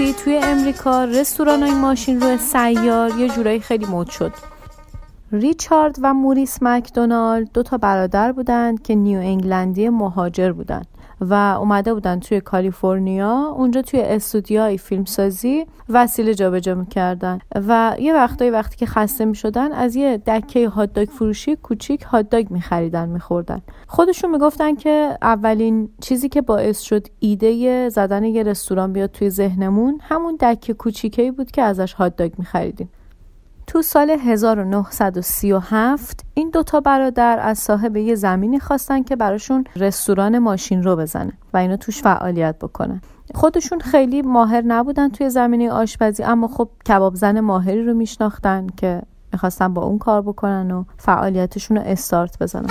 اوایل دهه سی توی امریکا رستوران های ماشین روی سیار یه جورایی خیلی مد شد. ریچارد و موریس مکدونالد دو تا برادر بودند که نیو انگلندی مهاجر بودند. و اومده بودن توی کالیفرنیا اونجا توی استودیوهای فیلمسازی وسیله جابجا می‌کردن. و یه وقتایی وقتی که خسته می‌شدن از یه دکه هاتداگ فروشی کوچیک هاتداگ میخریدن میخوردن. خودشون می‌گفتن که اولین چیزی که باعث شد ایده زدن یه رستوران بیاد توی ذهنمون همون دکه کوچیکی بود که ازش هاتداگ میخریدیم. تو سال 1937 این دوتا برادر از صاحب یه زمینی خواستن که براشون رستوران ماشین رو بزنه و اینو توش فعالیت بکنن. خودشون خیلی ماهر نبودن توی زمینه آشپزی اما خب کباب زن ماهری رو میشناختن که می‌خواستن با اون کار بکنن و فعالیتشون رو استارت بزنن.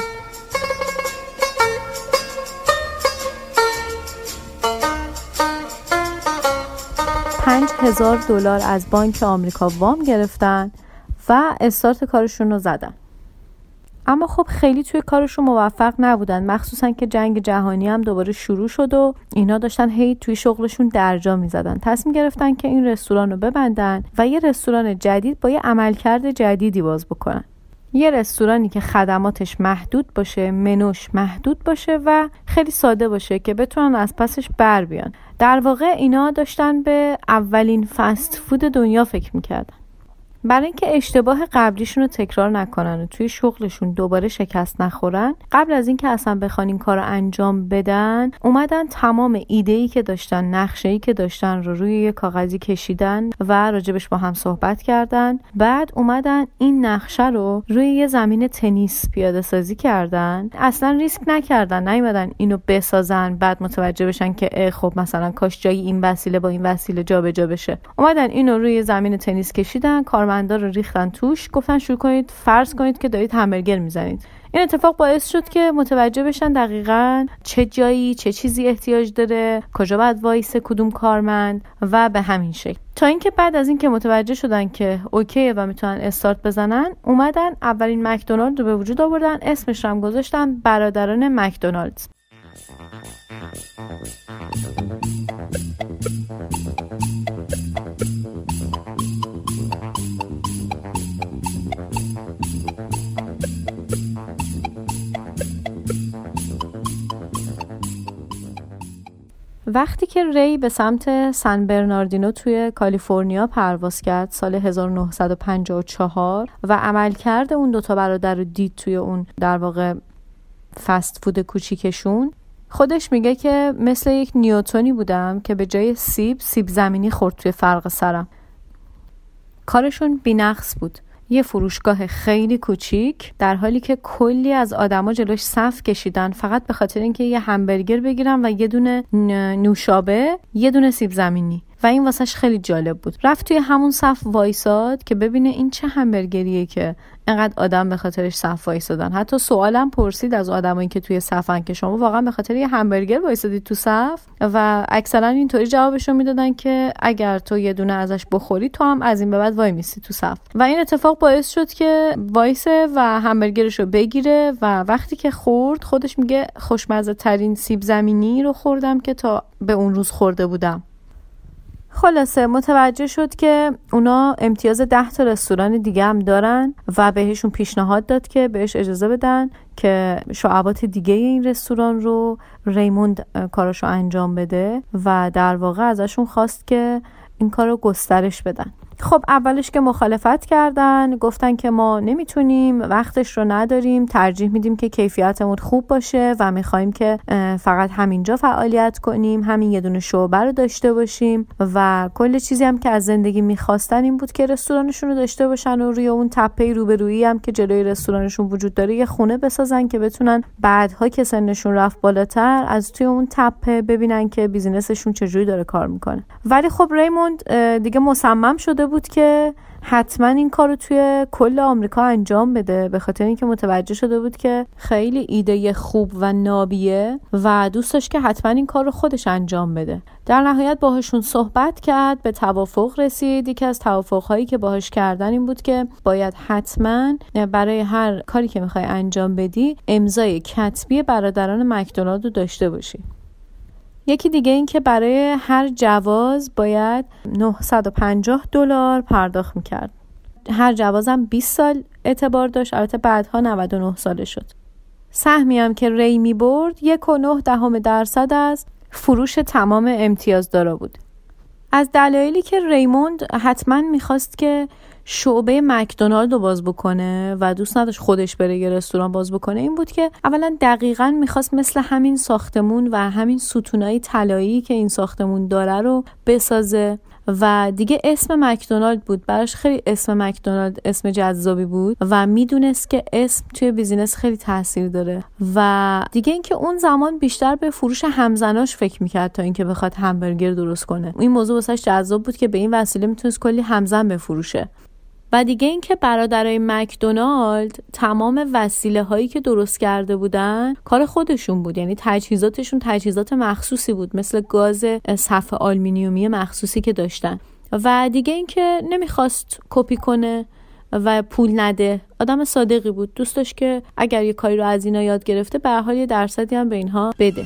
پنج هزار دلار از بانک آمریکا وام گرفتن. و استارت کارشون رو زدن. اما خب خیلی توی کارشون موفق نبودن. مخصوصا که جنگ جهانی هم دوباره شروع شد و اینا داشتن هی توی شغلشون درجا می‌زدن. تصمیم گرفتن که این رستوران رو ببندن و یه رستوران جدید با یه عملکرد جدیدی باز بکنن. یه رستورانی که خدماتش محدود باشه منوش محدود باشه و خیلی ساده باشه که بتونن از پسش بر بیان. در واقع اینا داشتن به اولین فست فود دنیا فکر می‌کردن. برای اینکه اشتباه قبلیشون رو تکرار نکنن و توی شغلشون دوباره شکست نخورن قبل از اینکه اصلا بخوان این کار رو انجام بدن اومدن تمام ایده ای که داشتن نقشه ای که داشتن رو روی یه کاغذی کشیدن و راجبش با هم صحبت کردن. بعد اومدن این نقشه رو روی یه زمین تنیس پیاده سازی کردن. اصلا ریسک نکردن نیومدن اینو بسازن بعد متوجه بشن که خب مثلا کاش جای این وسیله با این وسیله جابجا بشه. اومدن اینو روی زمین تنیس کشیدن کار کارمندا رو ریختن توش گفتن شروع کنید فرض کنید که دارید همبرگر می‌زنید. این اتفاق باعث شد که متوجه بشن دقیقا چه جایی چه چیزی احتیاج داره کجا باید وایس کدوم کارمند و به همین شکل. تا اینکه بعد از اینکه متوجه شدن که اوکیه و می‌تونن استارت بزنن اومدن اولین مکدونالد رو به وجود آوردن اسمش رو هم گذاشتن برادران مکدونالدز. وقتی که ری به سمت سن برناردینو توی کالیفرنیا پرواز کرد سال 1954 و عمل کرده اون دوتا برادر رو دید توی اون در واقع فست فود کوچیکشون خودش میگه که مثل یک نیوتونی بودم که به جای سیب سیب زمینی خورد توی فرق سرم. کارشون بینقص بود. یه فروشگاه خیلی کوچیک در حالی که کلی از آدما جلوش صف کشیدن. فقط به خاطر اینکه یه همبرگر بگیرن و یه دونه نوشابه یه دونه سیب زمینی. و این واسش خیلی جالب بود. رفت توی همون صف وایساد که ببینه این چه همبرگریه که انقدر آدم به خاطرش صف وایسادن. حتی سوالم پرسید از آدمایی که توی صفن که شما واقعا به خاطر یه همبرگر وایسادید تو صف و اکثرا اینطوری جوابشون می‌دادن که اگر تو یه دونه ازش بخوری تو هم از این به بعد وای میسی تو صف. و این اتفاق باعث شد که وایسه و همبرگرش رو بگیره و وقتی که خورد خودش میگه خوشمزه ترین سیب زمینی رو خوردم که تا به اون روز خورده بودم. خلاصه متوجه شد که اونا امتیاز ده تا رستوران دیگه هم دارن و بهشون پیشنهاد داد که بهش اجازه بدن که شعبات دیگه این رستوران رو ریموند کاراشو انجام بده و در واقع ازشون خواست که این کار رو گسترش بدن. خب اولش که مخالفت کردن گفتن که ما نمی‌تونیم وقتش رو نداریم ترجیح میدیم که کیفیتمون خوب باشه و می‌خوایم که فقط همینجا فعالیت کنیم همین یه دونه شعبه رو داشته باشیم و کل چیزی هم که از زندگی می‌خواستن این بود که رستورانشون رو داشته باشن و روی اون تپه روبرویی هم که جلوی رستورانشون وجود داره یه خونه بسازن که بتونن بعدها که سنشون رفت بالاتر از توی اون تپه ببینن که بیزینسشون چجوری داره کار می‌کنه. ولی خب ریموند دیگه مصمم شده بود که حتما این کار رو توی کل آمریکا انجام بده. به خاطر اینکه متوجه شده بود که خیلی ایده خوب و نابیه و دوست داشت که حتما این کار رو خودش انجام بده. در نهایت باهاشون صحبت کرد به توافق رسید. یکی از توافقهایی که باهاش کردن این بود که باید حتما برای هر کاری که می‌خوای انجام بدی امضای کتبی برادران مکدونالد رو داشته باشی. یکی دیگه این که برای هر جواز باید 950 دلار پرداخت می‌کرد. هر جوازم 20 سال اعتبار داشت البته بعدها 99 ساله شد. سهمی هم که ری می برد یک و نه دهم درصد از فروش تمام امتیازدارا بود. از دلایلی که ریموند حتما می‌خواست که شعبه مکدونالد رو باز بکنه و دوست نداشت خودش بره یه رستوران باز بکنه این بود که اولا دقیقا می‌خواست مثل همین ساختمون و همین ستونای طلایی که این ساختمون داره رو بسازه. و دیگه اسم مکدونالد بود. براش خیلی اسم مکدونالد اسم جذابی بود و می‌دونست که اسم توی بیزینس خیلی تاثیر داره. و دیگه اینکه اون زمان بیشتر به فروش همزناش فکر می‌کرد تا اینکه بخواد همبرگر درست کنه. این موضوع واسش جذاب بود که به این وسیله می‌تونست کلی همزن بفروشه. و دیگه اینکه برادرای مکدونالد تمام وسیله هایی که درست کرده بودن کار خودشون بود. یعنی تجهیزاتشون تجهیزات مخصوصی بود مثل گاز صف آلمینیومی مخصوصی که داشتن. و دیگه اینکه نمی‌خواست کپی کنه و پول نده. آدم صادقی بود. دوست داشت که اگر یه کاری رو از اینا یاد گرفته به حال یه درصدی هم به اینها بده.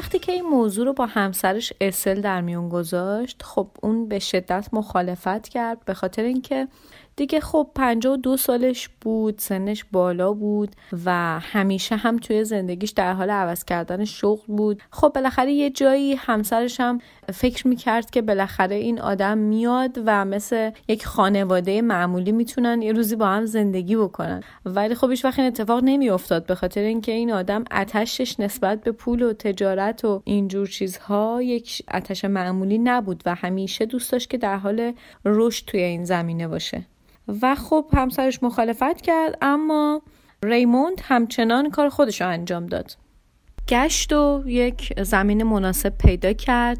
وقتی که این موضوع رو با همسرش اسل در میون گذاشت خب اون به شدت مخالفت کرد به خاطر اینکه دیگه خب 52 سالش بود سنش بالا بود و همیشه هم توی زندگیش در حال عوض کردن شغل بود. خب بالاخره یه جایی همسرش هم فکر می‌کرد که بالاخره این آدم میاد و مثل یک خانواده معمولی می‌تونن یه روزی با هم زندگی بکنن. ولی خب هیچ وقت این اتفاق نمیافتاد به خاطر اینکه این آدم اتشش نسبت به پول و تجارت و اینجور چیزها یک اتش معمولی نبود و همیشه دوست داشت که در حال رشد توی این زمینه باشه. و خب همسرش مخالفت کرد اما ریموند همچنان کار خودش رو انجام داد. گشت و یک زمین مناسب پیدا کرد.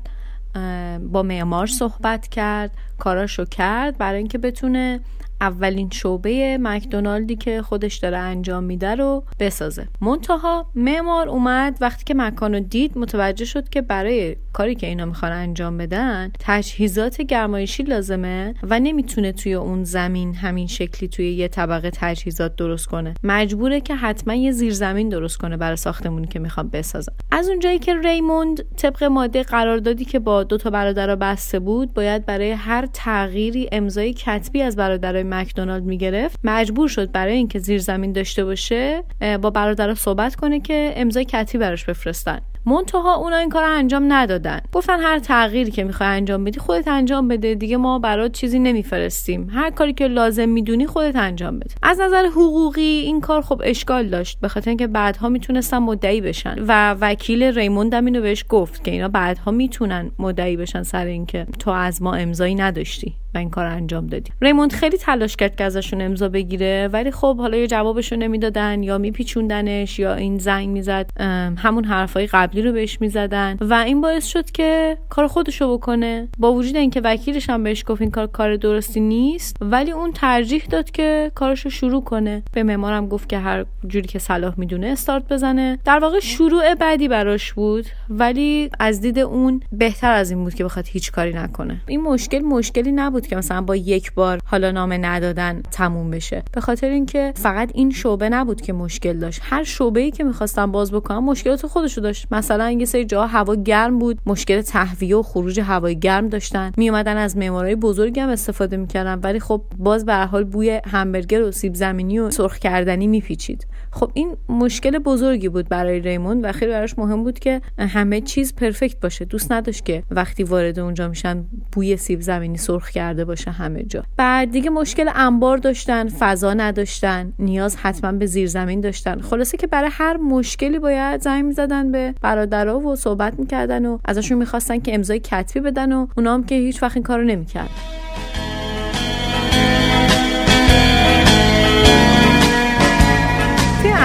با معمار صحبت کرد کاراشو کرد برای اینکه بتونه اولین شعبه مکدونالدی که خودش داره انجام میده رو بسازه. منتها معمار اومد وقتی که مکان رو دید متوجه شد که برای کاری که اینا می‌خوان انجام بدن تجهیزات گرمایشی لازمه و نمی‌تونه توی اون زمین همین شکلی توی یه طبقه تجهیزات درست کنه. مجبوره که حتما یه زیرزمین درست کنه برای ساختمونی که می‌خوان بسازن. از اونجایی که ریموند طبق ماده قراردادی که با دو تا برادر بسته بود باید برای هر تغییری امضای کتبی از برادرای مکدونالد می‌گرفت مجبور شد برای اینکه زیر زمین داشته باشه با برادرها صحبت کنه که امضای کتی براش بفرستن. منتها اونا این کار انجام ندادن. گفتن هر تغییری که می‌خوای انجام بدی خودت انجام بده دیگه ما برات چیزی نمیفرستیم. هر کاری که لازم می‌دونی خودت انجام بده. از نظر حقوقی این کار خب اشکال داشت به خاطر اینکه بعدها می‌تونستن مدعی بشن. و وکیل ریموند هم اینو بهش گفت که اینا بعدها می‌تونن مدعی بشن سر اینکه تو از ما امضایی نداشتی. و این کار انجام دادی ریموند خیلی تلاش کرد که ازشون امضا بگیره ولی خب حالا یا جوابشو نمی‌دادن یا میپیچوندنش یا این زنگ می‌زد همون حرفای قبلی رو بهش می‌زدن. و این باعث شد که کار خودشو بکنه. با وجود اینکه وکیلش هم بهش گفت این کار کار درستی نیست ولی اون ترجیح داد که کارشو شروع کنه. به معمارم گفت که هر جوری که صلاح می‌دونه استارت بزنه. در واقع شروع بعدی براش بود ولی از دید اون بهتر از این بود که بخواد هیچ کاری نکنه. این مشکل مشکلی نبود که مثلا با یک بار حالا نامه ندادن تموم بشه. به خاطر اینکه فقط این شعبه نبود که مشکل داشت. هر شعبه ای که می‌خواستن باز بکنن مشکلات خودشو داشت. مثلا یه سری جاها هوا گرم بود مشکل تهویه و خروج هوای گرم داشتن. میومدن از معمارای بزرگی هم استفاده می‌کردن. ولی خب باز به حال بوی همبرگر و سیب زمینی و سرخ کردنی میپیچید. خب این مشکل بزرگی بود برای ریموند و خیلی براش مهم بود که همه چیز پرفکت باشه. دوست نداشت که وقتی وارد اونجا میشن بوی سیب زمینی سرخ کرده باشه همه جا. بعد دیگه مشکل انبار داشتن فضا نداشتن نیاز حتما به زیرزمین داشتن. خلاصه که برای هر مشکلی باید زنگ می‌زدن به برادرها و صحبت می‌کردن و ازشون می‌خواستن که امضای کتبی بدن و اونا هم که هیچ وقت این کارو نمی‌کرد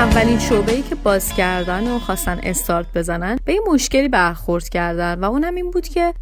اولین شعبه ای که باز کردن و خواستن استارت بزنن به این مشکلی برخورد کردن و اونم این بود که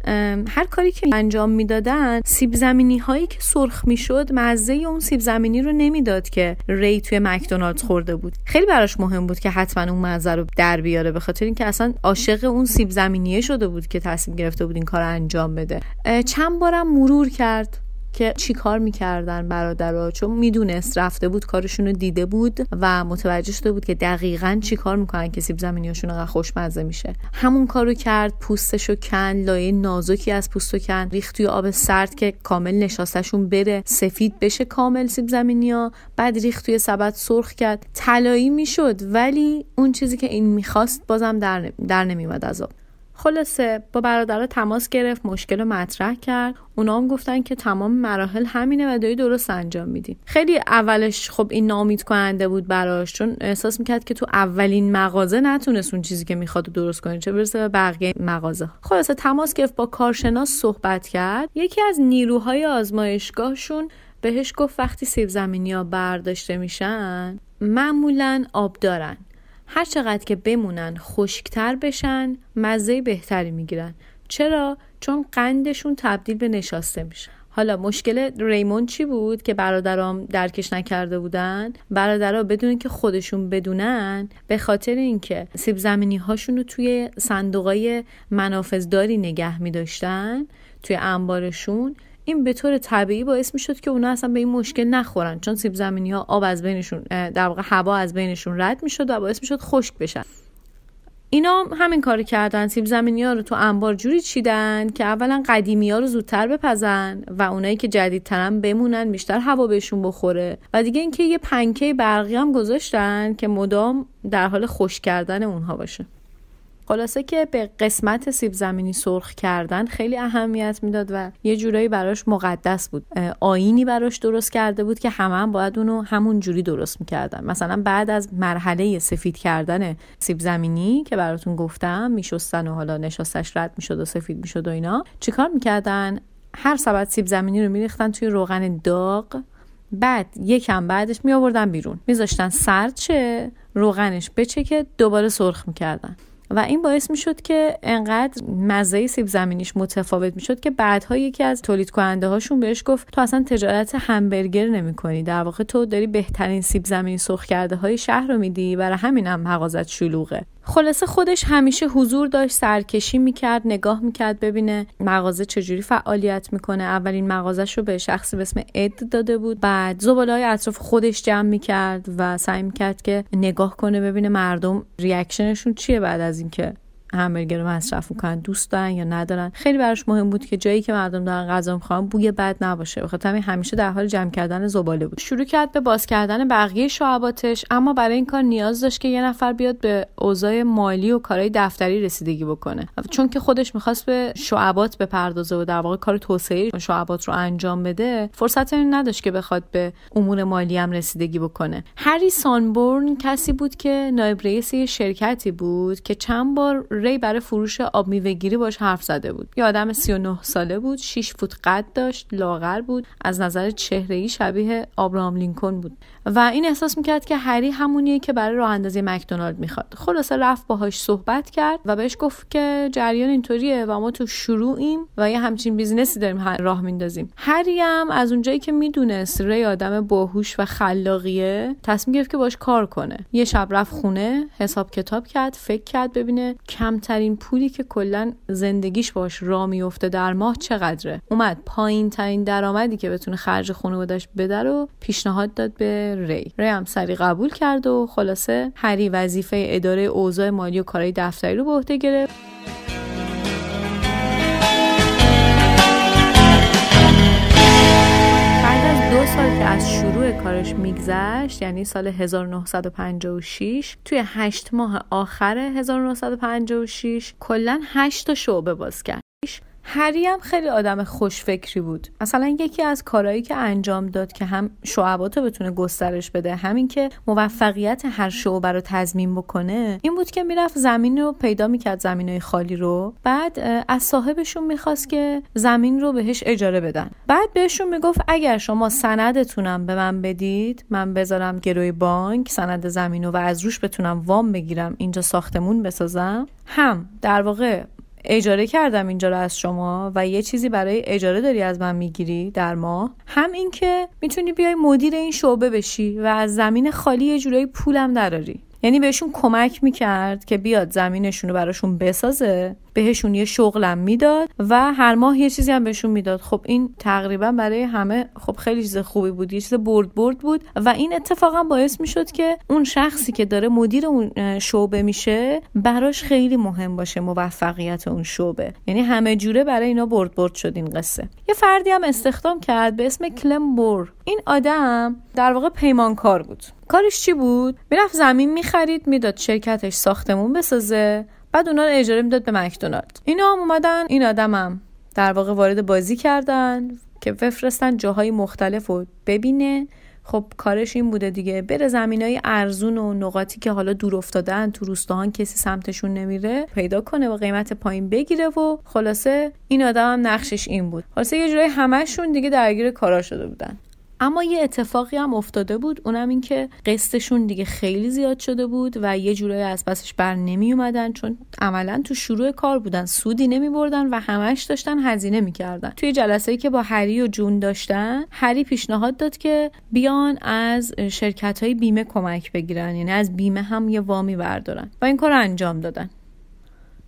هر کاری که انجام می‌دادن سیب زمینی هایی که سرخ می‌شد مزه اون سیب زمینی رو نمی‌داد که ری توی مکدونالد خورده بود. خیلی براش مهم بود که حتما اون مزه رو در بیاره به خاطر اینکه اصلا عاشق اون سیب زمینیه شده بود که تصمیم گرفته بود این کار انجام بده. چند بارم مرور کرد. که چیکار می‌کردن برادرها؟ چون می‌دونست رفته بود کارشون رو دیده بود و متوجه شده بود که دقیقا چیکار می‌کنن که سیب زمینیاشون انقدر خوشمزه میشه. همون کارو کرد پوستشو کن لایه نازکی از پوستو کن ریخت توی آب سرد که کامل نشاستشون بره سفید بشه کامل سیب زمینیا بعد ریخت توی سبد سرخ کرد. طلایی می‌شد ولی اون چیزی که این می‌خواست بازم در, در نمیومد از آب. خلاصه با برادرها تماس گرفت مشکل رو مطرح کرد. اونا هم گفتن که تمام مراحل همینه و داری درست انجام میدی. خیلی اولش خب این نامید کننده بود براش چون احساس می‌کرد که تو اولین مغازه نتونست اون چیزی که می‌خواد درست کنه چه برسه به بقیه مغازه خلاصه تماس گرفت با کارشناس صحبت کرد. یکی از نیروهای آزمایشگاهشون بهش گفت وقتی سیب زمینی ها برداشته میشن معمولا آب دارن. هر چقدر که بمونن خشکتر بشن مزه بهتری می‌گیرن. چرا؟ چون قندشون تبدیل به نشاسته میشه. حالا مشکل ریمون چی بود که برادرام درکش نکرده بودن؟ برادرها بدون که خودشون بدونن به خاطر اینکه سیب زمینی هاشون رو توی صندوقای منافذداری نگه می داشتن توی انبارشون این به طور طبیعی باعث می شد که اونا اصلا به این مشکل نخورن چون سیب زمینی ها آب از بینشون در واقع هوا از بینشون رد می شد و باعث می شد خشک بشن. اینا همین کار کردن. سیب زمینی ها رو تو انبار جوری چیدن که اولا قدیمی ها رو زودتر بپزن و اونایی که جدیدترم بمونن بیشتر هوا بهشون بخوره. و دیگه اینکه یه پنکه برقی هم گذاشتن که مدام در حال خوش کردن اونها باشه. خلاصه که به قسمت سیب زمینی سرخ کردن خیلی اهمیت می‌داد و یه جورایی براش مقدس بود. آینی براش درست کرده بود که همه هم باید اونو همون جوری درست می‌کردن. مثلا بعد از مرحله سفید کردن سیب زمینی که براتون گفتم میشستن و حالا نشاستش رد می‌شد و سفید می‌شد و اینا چیکار می‌کردن؟ هر سبد سیب زمینی رو میریختن توی روغن داغ بعد یکم بعدش می آوردن بیرون. میذاشتن سرد شه روغنش بچه دوباره سرخ می‌کردن. و این باعث می شد که انقدر مزه سیب زمینیش متفاوت می شد که بعدها یکی از تولید کننده هاشون بهش گفت تو اصلا تجارت همبرگر نمی کنی در واقع تو داری بهترین سیب زمینی سرخ کرده های شهر رو میدی برای همین هم مغازت شلوغه. خلاصه خودش همیشه حضور داشت سرکشی می‌کرد نگاه می‌کرد ببینه مغازه چجوری فعالیت می‌کنه. اولین مغازش رو به شخصی به اسم اد داده بود. بعد زباله های اطراف خودش جمع می‌کرد و سعی می‌کرد که نگاه کنه ببینه مردم ریاکشنشون چیه بعد از اینکه همبرگر رو مصرف می‌کنن دوست دارن یا ندارن. خیلی براش مهم بود که جایی که مردم دارن غذا می‌خوان بوی بد نباشه. بخاطر همین همیشه در حال جمع کردن زباله بود. شروع کرد به باز کردن بقیه شعباتش اما برای این کار نیاز داشت که یه نفر بیاد به اوضاع مالی و کارهای دفتری رسیدگی بکنه. چون که خودش می‌خواست به شعبات بپردازه و در واقع کار توسعه شعبات رو انجام بده فرصت این نداشت که بخواد به امور مالی هم رسیدگی بکنه. هری سانبورن کسی بود که نایب رئیس شرکتی بود که چند بار ری برای فروش آب میوهگیری باش حرف زده بود. یه آدم 39 ساله بود 6 فوت قد داشت لاغر بود از نظر چهره شبیه آبراهام لینکن بود. و این احساس می‌کرد که هری همونیه که برای راه اندازی مکدونالد می‌خواد. خلاصه رفت باهاش صحبت کرد و بهش گفت که جریان اینطوریه و ما تو شروعیم و یه همچین business ی داریم راه میندازیم. هری هم از اونجایی که می‌دونست ری آدم باهوش و خلاقیه تصمیم گرفت که باش کار کنه. یه شب رفت خونه حساب کتاب کرد فکر کرد ببینه کمترین پولی که کلا زندگیش باش را میفته در ماه چقدره؟ اومد پایین ترین درآمدی که بتونه خرج خانوادش بده رو پیشنهاد داد به ری. ری هم سری قبول کرد و خلاصه هری وظیفه اداره اوضاع مالی و کارهای دفتری رو به عهده گرفت. سال که از شروع کارش میگذشت یعنی سال 1956 توی هشت ماه آخر 1956 کلا هشت تا شعبه باز کرد. هری هم خیلی آدم خوشفکری بود. مثلا یکی از کارهایی که انجام داد که هم شعبات رو بتونه گسترش بده همین که موفقیت هر شعبه رو تضمین بکنه این بود که می‌رفت زمین رو پیدا می‌کرد زمین های خالی رو. بعد از صاحبشون می‌خواست که زمین رو بهش اجاره بدن. بعد بهشون می‌گفت اگر شما سندتونم به من بدید من بذارم گروی بانک سند زمین رو و از روش بتونم وام بگیرم اینجا ساختمون بسازم. هم در واقع اجاره کردم اینجا رو از شما و یه چیزی برای اجاره داری از من می‌گیری در ماه؟ هم اینکه می‌تونی بیای مدیر این شعبه بشی و از زمین خالی یه جورایی پولم دراری. یعنی بهشون کمک می‌کرد که بیاد زمینشون رو براشون بسازه بهشون یه شغلم می‌داد و هر ماه یه چیزی هم بهشون می‌داد. خب این تقریبا برای همه خب خیلی چیز خوبی بود یه چیز برد برد بود و این اتفاقا باعث می‌شد که اون شخصی که داره مدیر اون شعبه میشه براش خیلی مهم باشه موفقیت اون شعبه. یعنی همه جوره برای اینا برد برد شد این قصه. یه فردی هم استخدام کرد به اسم کلمبور. این آدم در واقع پیمانکار بود. کارش چی بود؟ می‌رفت زمین می‌خرید می‌داد شرکتش ساختمون بسازه بعد اونا رو اجاره می‌داد به مکدونالد. اینا هم اومدن این آدمم در واقع وارد بازی کردن که بفرستن جاهای مختلف رو ببینه. خب کارش این بوده دیگه بره زمین های ارزون و نقاطی که حالا دور افتادن تو روستاهان کسی سمتشون نمیره پیدا کنه و قیمت پایین بگیره و خلاصه این آدم هم نقشش این بود. خلاصه یه جورایی همشون دیگه درگیر کارا شده بودن. اما یه اتفاقی هم افتاده بود اونم این که قسطشون دیگه خیلی زیاد شده بود و یه جورایی از پسش بر نمی اومدن چون عملا تو شروع کار بودن سودی نمی بردن و همش داشتن هزینه می‌کردن توی جلسه که با هری و جون داشتن هری پیشنهاد داد که بیان از شرکت های بیمه کمک بگیرن یعنی از بیمه هم یه وامی بردارن و این کار انجام دادن.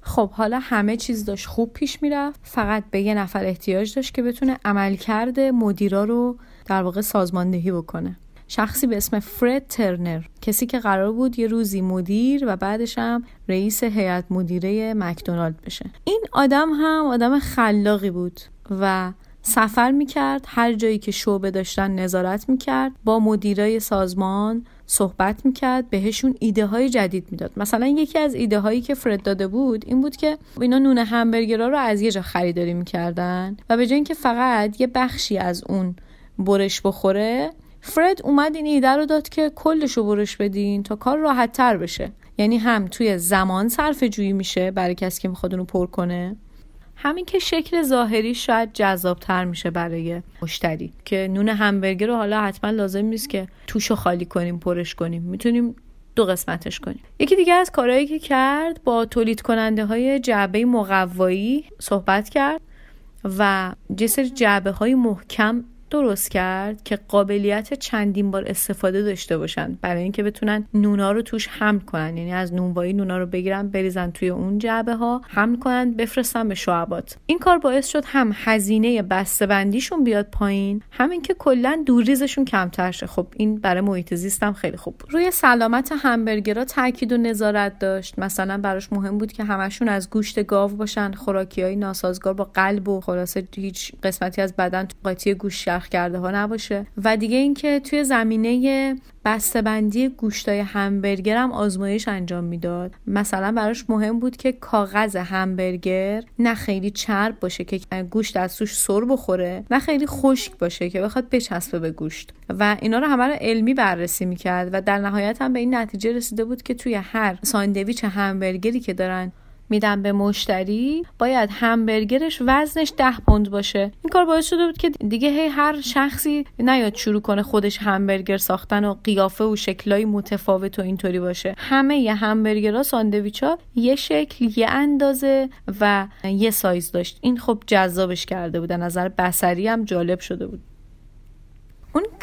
خب حالا همه چیز داشت خوب پیش می‌رفت فقط به یه نفر احتیاج داشت که بتونه عملکرد مدیرا رو در واقع سازماندهی بکنه. شخصی به اسم فرد ترنر کسی که قرار بود یه روزی مدیر و بعدش هم رئیس هیئت مدیره مکدونالد بشه. این آدم هم آدم خلاقی بود و سفر می‌کرد هر جایی که شعبه داشتن نظارت می‌کرد با مدیرای سازمان صحبت می‌کرد بهشون ایده های جدید می‌داد. مثلا یکی از ایده هایی که فرد داده بود این بود که اینا نون همبرگرها رو از یه جا خریداری می‌کردن و به جای اینکه فقط یه بخشی از اون برش بخوره. فرد اومد این ایده رو داد که کلش رو برش بدین تا کار راحت تر بشه. یعنی هم توی زمان صرف جویی میشه برای کسی که می‌خواد اونو پر کنه. همین که شکل ظاهری شاید جذابتر میشه برای مشتری. که نون همبرگر رو حالا حتما لازم نیست که توشو خالی کنیم پرش کنیم. می‌تونیم دو قسمتش کنیم. یکی دیگه از کارهایی که کرد با تولید کننده های جعبه مقوایی صحبت کرد و جسر جعبه های محکم درست کرد که قابلیت چندین بار استفاده داشته باشن برای اینکه بتونن نونا رو توش حمل کنن. یعنی از نونوایی نونا رو بگیرن بریزن توی اون جعبه ها حمل کنن بفرستن به شعبات. این کار باعث شد هم هزینه بسته‌بندیشون بیاد پایین همین که کلا دورریزشون کمتر شه. خب این برای محیط زیستم خیلی خوب روی سلامت همبرگرها تاکید و نظارت داشت. مثلا براش مهم بود که همشون از گوشت گاو باشن خوراکی های ناسازگار با قلب و خلاصه هیچ قسمتی از بدن قاطی گوشت کرده ها نباشه. و دیگه اینکه توی زمینه بسته‌بندی گوشتای همبرگر هم آزمایش انجام می‌داد. مثلا براش مهم بود که کاغذ همبرگر نه خیلی چرب باشه که گوشت از توش سر بخوره نه خیلی خشک باشه که بخواد بچسبه به گوشت. و اینا رو همه رو علمی بررسی می‌کرد و در نهایت هم به این نتیجه رسیده بود که توی هر ساندویچ همبرگری که دارن میدم به مشتری باید همبرگرش وزنش ده پوند باشه. این کار باعث شده بود که دیگه هی هر شخصی نیاد شروع کنه خودش همبرگر ساختن و قیافه و شکلای متفاوت و اینطوری باشه. همه یه همبرگرها ها یه شکل یه اندازه و یه سایز داشت. این خب جذابش کرده بود. نظر بسری هم جالب شده بود.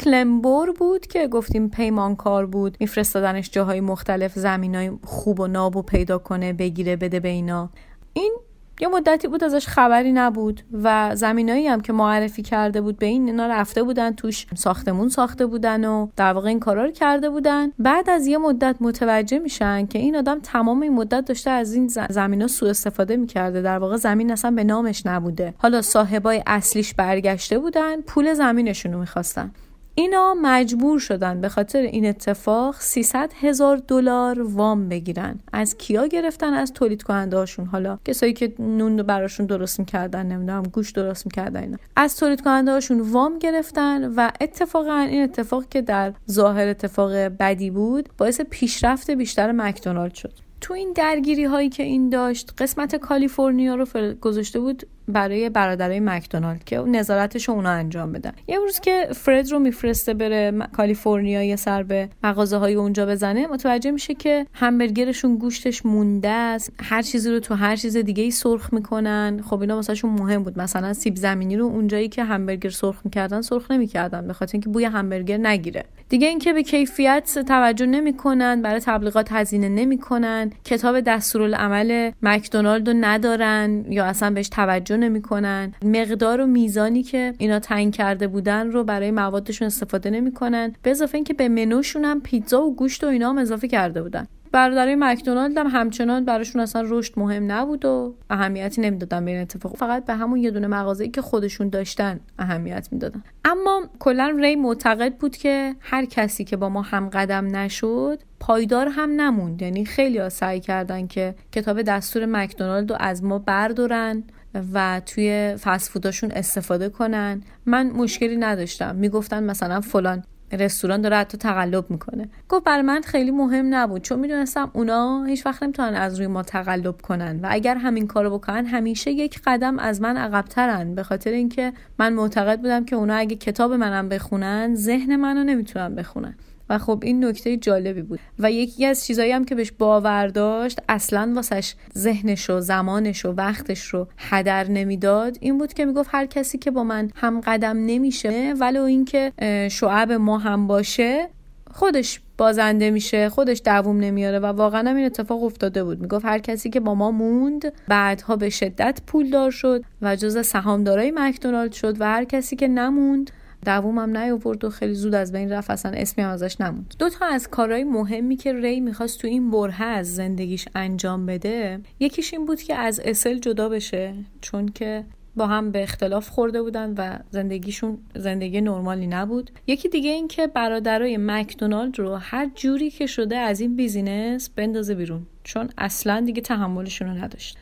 کلمبور بود که گفتیم پیمانکار بود میفرستادنش جاهای مختلف زمینای خوب و ناب و پیدا کنه بگیره بده به اینا. این یه مدتی بود ازش خبری نبود و زمینایی هم که معرفی کرده بود به این اینا رفته بودن توش ساختمون ساخته بودن و در واقع این کارا رو کرده بودن. بعد از یه مدت متوجه میشن که این آدم تمام این مدت داشته از این زمینا سوء استفاده می‌کرده. در واقع زمین اصلا به نامش نبوده. حالا صاحبای اصلیش برگشته بودن پول زمینشون رو می‌خواستن. اینا مجبور شدن به خاطر این اتفاق 300 هزار دلار وام بگیرن. از کیا گرفتن؟ از تولید کننده هاشون حالا کسایی که نون براشون درست می‌کردن نمی‌دونم گوش درست می‌کردن اینا. از تولید کننده هاشون وام گرفتن و اتفاقا این اتفاق که در ظاهر اتفاق بدی بود باعث پیشرفت بیشتر مکدونالد شد. تو این درگیری هایی که این داشت قسمت کالیفرنیا رو گذاشته بود برای برادرای مکدونالد که نظارتش اونا انجام بدن. یه روز که فرد رو میفرسته بره کالیفرنیا یه سر به مغازه های اونجا بزنه متوجه میشه که همبرگرشون گوشتش مونده است. هر چیزی رو تو هر چیز دیگه ای سرخ می‌کنن. خب اینا واسهشون مهم بود. مثلا سیب زمینی رو اونجایی که همبرگر سرخ می‌کردن سرخ نمی‌کردن به خاطر اینکه بوی همبرگر نگیره. دیگه اینکه به کیفیت توجه نمی‌کنن برای تبلیغات هزینه نمی‌کنن. کتاب دستورالعمل مکدونالد رو ندارن یا اصلا بهش توجه نمی‌کنن. مقدار و میزانی که اینا تنگ کرده بودن رو برای موادشون استفاده نمی‌کنن. به اضافه اینکه به منوشون هم پیتزا و گوشت و اینا هم اضافه کرده بودن. برادرای مکدونالد هم همچنان براشون اصلا رشد مهم نبود و اهمیتی نمی‌دادن به این اتفاق. فقط به همون یه دونه مغازه‌ای که خودشون داشتن اهمیت می‌دادن. اما کلا ری معتقد بود که هر کسی که با ما هم قدم نشد پایدار هم نموند. یعنی خیلی ها سعی کردن که کتاب دستور مکدونالد رو از ما بردارن. و توی فسفوداشون استفاده کنن. من مشکلی نداشتم. می‌گفتن مثلا فلان رستوران داره حتی تقلب می‌کنه. گفت برای من خیلی مهم نبود. چون می‌دونستم اونا هیچ وقت نمی‌تونن از روی ما تقلب کنن. و اگر همین کارو بکنن همیشه یک قدم از من عقبترن. به خاطر اینکه من معتقد بودم که اونا اگه کتاب منم بخونن ذهن منو نمی‌تونن بخونن. و خب این نکته جالبی بود. و یکی از چیزایی هم که بهش باور داشت اصلا واسش ذهنش و زمانش و وقتش رو هدر نمی‌داد این بود که می‌گفت هر کسی که با من هم قدم نمیشه ولو اینکه شعب ما هم باشه خودش بازنده میشه خودش دووم نمیاره و واقعا هم این اتفاق افتاده بود. می‌گفت هر کسی که با ما موند بعدها به شدت پولدار شد و جز سهامدارای مکدونالد شد و هر کسی که نموند دوومم نیاورد و خیلی زود از بین رفت. اصلا اسمی هم ازش نموند. دو تا از کارهای مهمی که ری می‌خواست تو این بره از زندگیش انجام بده یکیش این بود که از اسل جدا بشه چون که با هم به اختلاف خورده بودن و زندگیشون زندگی نرمالی نبود. یکی دیگه این که برادرای مکدونالد رو هر جوری که شده از این بیزینس بندازه بیرون چون اصلا دیگه تحملشون رو نداشت.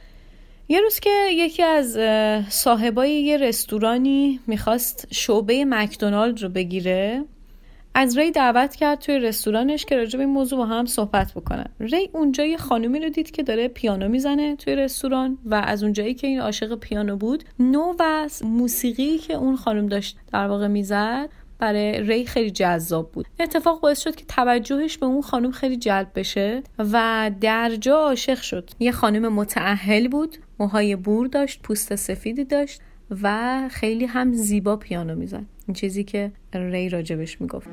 یه روز که یکی از صاحبای یه رستورانی می‌خواست شعبه مکدونالد رو بگیره از ری دعوت کرد توی رستورانش که راجع به این موضوع با هم صحبت بکنن. ری اونجا یه خانومی رو دید که داره پیانو می‌زنه توی رستوران و از اونجایی که این عاشق پیانو بود نو و موسیقی که اون خانم داشت در واقع می‌زد برای ری خیلی جذاب بود. اتفاق باعث شد که توجهش به اون خانم خیلی جلب بشه و در جا عاشق شد. یه خانم متعهل بود موهای بور داشت پوست سفیدی داشت و خیلی هم زیبا پیانو می‌زد. این چیزی که ری راجبش می‌گفت.